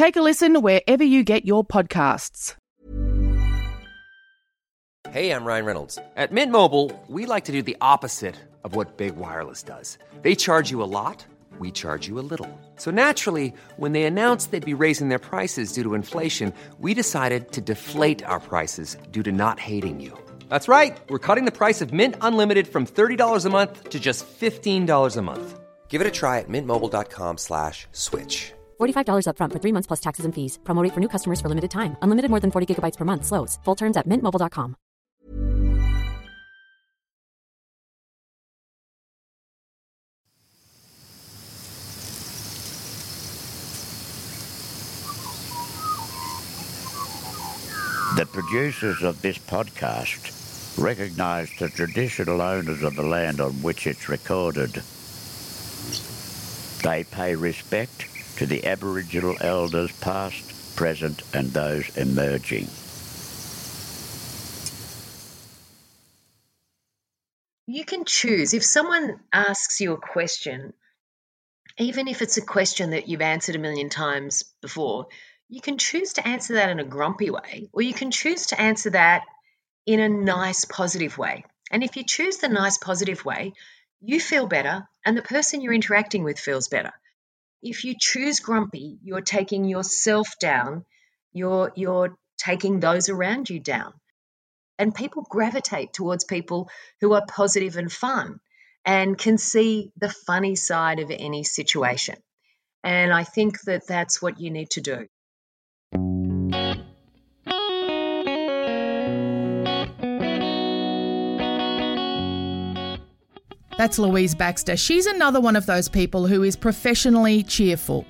Take a listen wherever you get your podcasts. Hey, I'm Ryan Reynolds. At Mint Mobile, we like to do the opposite of what Big Wireless does. They charge you a lot, we charge you a little. So naturally, when they announced they'd be raising their prices due to inflation, we decided to deflate our prices due to not hating you. That's right. We're cutting the price of Mint Unlimited from $30 a month to just $15 a month. Give it a try at mintmobile.com slash switch. $45 upfront for three months plus taxes and fees. Promo rate for new customers for limited time. Unlimited more than 40 gigabytes per month. Slows. Full terms at mintmobile.com. The producers of this podcast recognise the traditional owners of the land on which it's recorded. They pay respect to the Aboriginal elders past, present and those emerging. You can choose. If someone asks you a question, even if it's a question that you've answered a million times before, you can choose to answer that in a grumpy way, or you can choose to answer that in a nice, positive way. And if you choose the nice, positive way, you feel better and the person you're interacting with feels better. If you choose grumpy, you're taking yourself down, you're, you're taking those around you down. And people gravitate towards people who are positive and fun and can see the funny side of any situation. And I think that that's what you need to do. That's Louise Baxter. She's another one of those people who is professionally cheerful.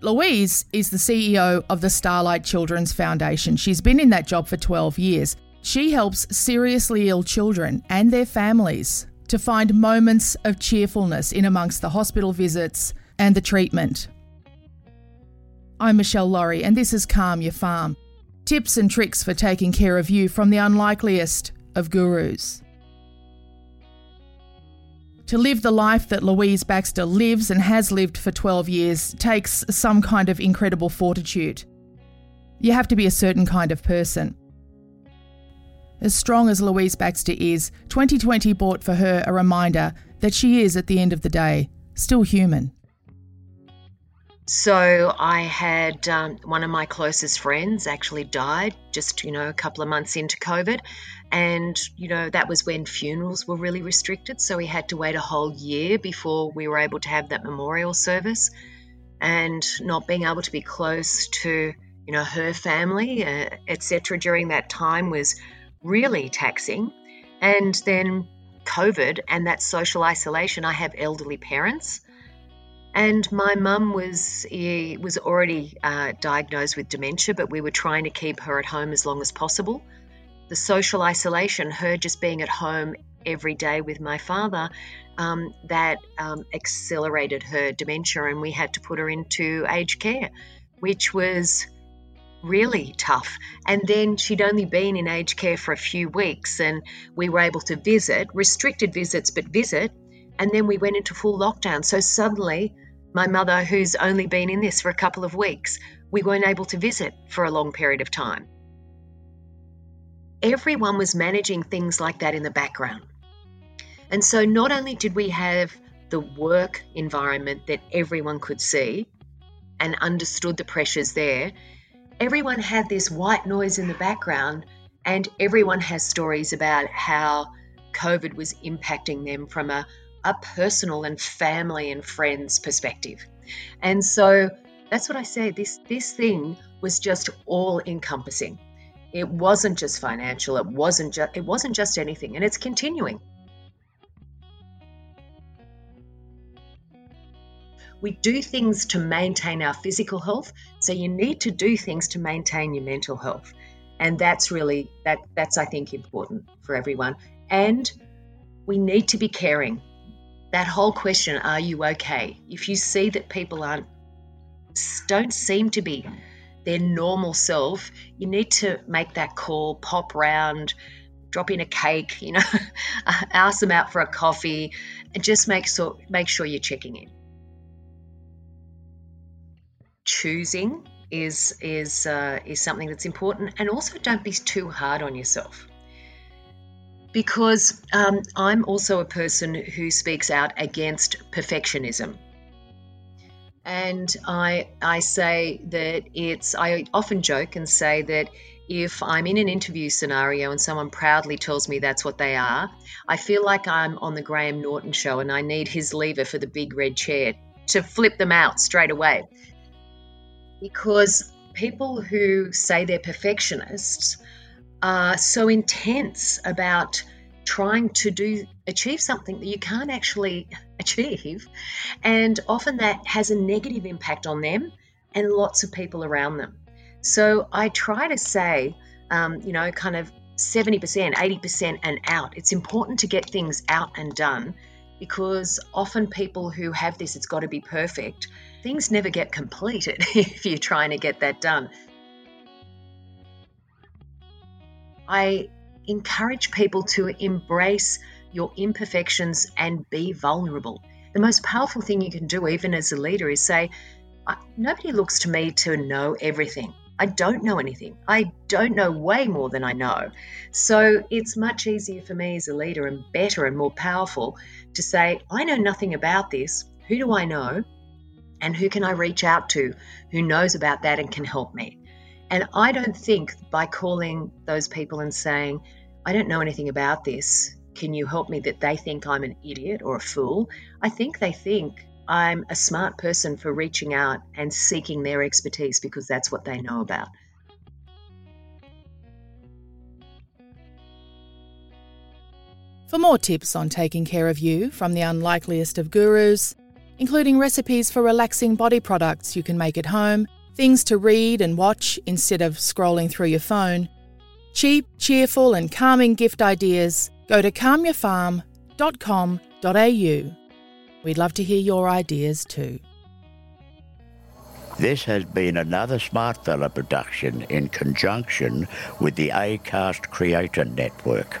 Louise is the CEO of the Starlight Children's Foundation. She's been in that job for 12 years. She helps seriously ill children and their families to find moments of cheerfulness in amongst the hospital visits and the treatment. I'm Michelle Laurie, and this is Calm Your Farm tips and tricks for taking care of you from the unlikeliest of gurus. To live the life that Louise Baxter lives and has lived for 12 years takes some kind of incredible fortitude. You have to be a certain kind of person. As strong as Louise Baxter is, 2020 brought for her a reminder that she is, at the end of the day, still human. So I had um, one of my closest friends actually died just, you know, a couple of months into COVID. And, you know, that was when funerals were really restricted. So we had to wait a whole year before we were able to have that memorial service. And not being able to be close to, you know, her family, uh, etc., during that time was really taxing. And then COVID and that social isolation, I have elderly parents. And my mum was was already uh, diagnosed with dementia, but we were trying to keep her at home as long as possible. The social isolation, her just being at home every day with my father, um, that um, accelerated her dementia, and we had to put her into aged care, which was really tough. And then she'd only been in aged care for a few weeks, and we were able to visit, restricted visits, but visit. And then we went into full lockdown. So suddenly, my mother, who's only been in this for a couple of weeks, we weren't able to visit for a long period of time. Everyone was managing things like that in the background. And so not only did we have the work environment that everyone could see and understood the pressures there, everyone had this white noise in the background, and everyone has stories about how COVID was impacting them from a a personal and family and friends perspective. And so that's what I say. This this thing was just all encompassing. It wasn't just financial. It wasn't just it wasn't just anything, and it's continuing. we do things to maintain our physical health, so you need to do things to maintain your mental health. And that's really that that's I think important for everyone. And we need to be caring. That whole question, are you okay? If you see that people aren't don't seem to be their normal self, you need to make that call, pop round, drop in a cake, you know, ask them out for a coffee, and just make sure make sure you're checking in. Choosing is is uh, is something that's important, and also don't be too hard on yourself. Because um, I'm also a person who speaks out against perfectionism. And I, I say that it's, I often joke and say that if I'm in an interview scenario and someone proudly tells me that's what they are, I feel like I'm on the Graham Norton show and I need his lever for the big red chair to flip them out straight away. Because people who say they're perfectionists are so intense about trying to do achieve something that you can't actually achieve. And often that has a negative impact on them and lots of people around them. So i try to say um, you know kind of 70% 80% and out. It's important to get things out and done because often people who have this it's got to be perfect things never get completed if you're trying to get that done I encourage people to embrace your imperfections and be vulnerable. The most powerful thing you can do, even as a leader, is say, Nobody looks to me to know everything. I don't know anything. I don't know way more than I know. So it's much easier for me as a leader and better and more powerful to say, I know nothing about this. Who do I know? And who can I reach out to who knows about that and can help me? And I don't think by calling those people and saying, I don't know anything about this, can you help me, that they think I'm an idiot or a fool. I think they think I'm a smart person for reaching out and seeking their expertise because that's what they know about. For more tips on taking care of you from the unlikeliest of gurus, including recipes for relaxing body products you can make at home things to read and watch instead of scrolling through your phone, cheap, cheerful, and calming gift ideas, go to calmyourfarm.com.au. We'd love to hear your ideas too. This has been another Smart Smartfella production in conjunction with the ACAST Creator Network.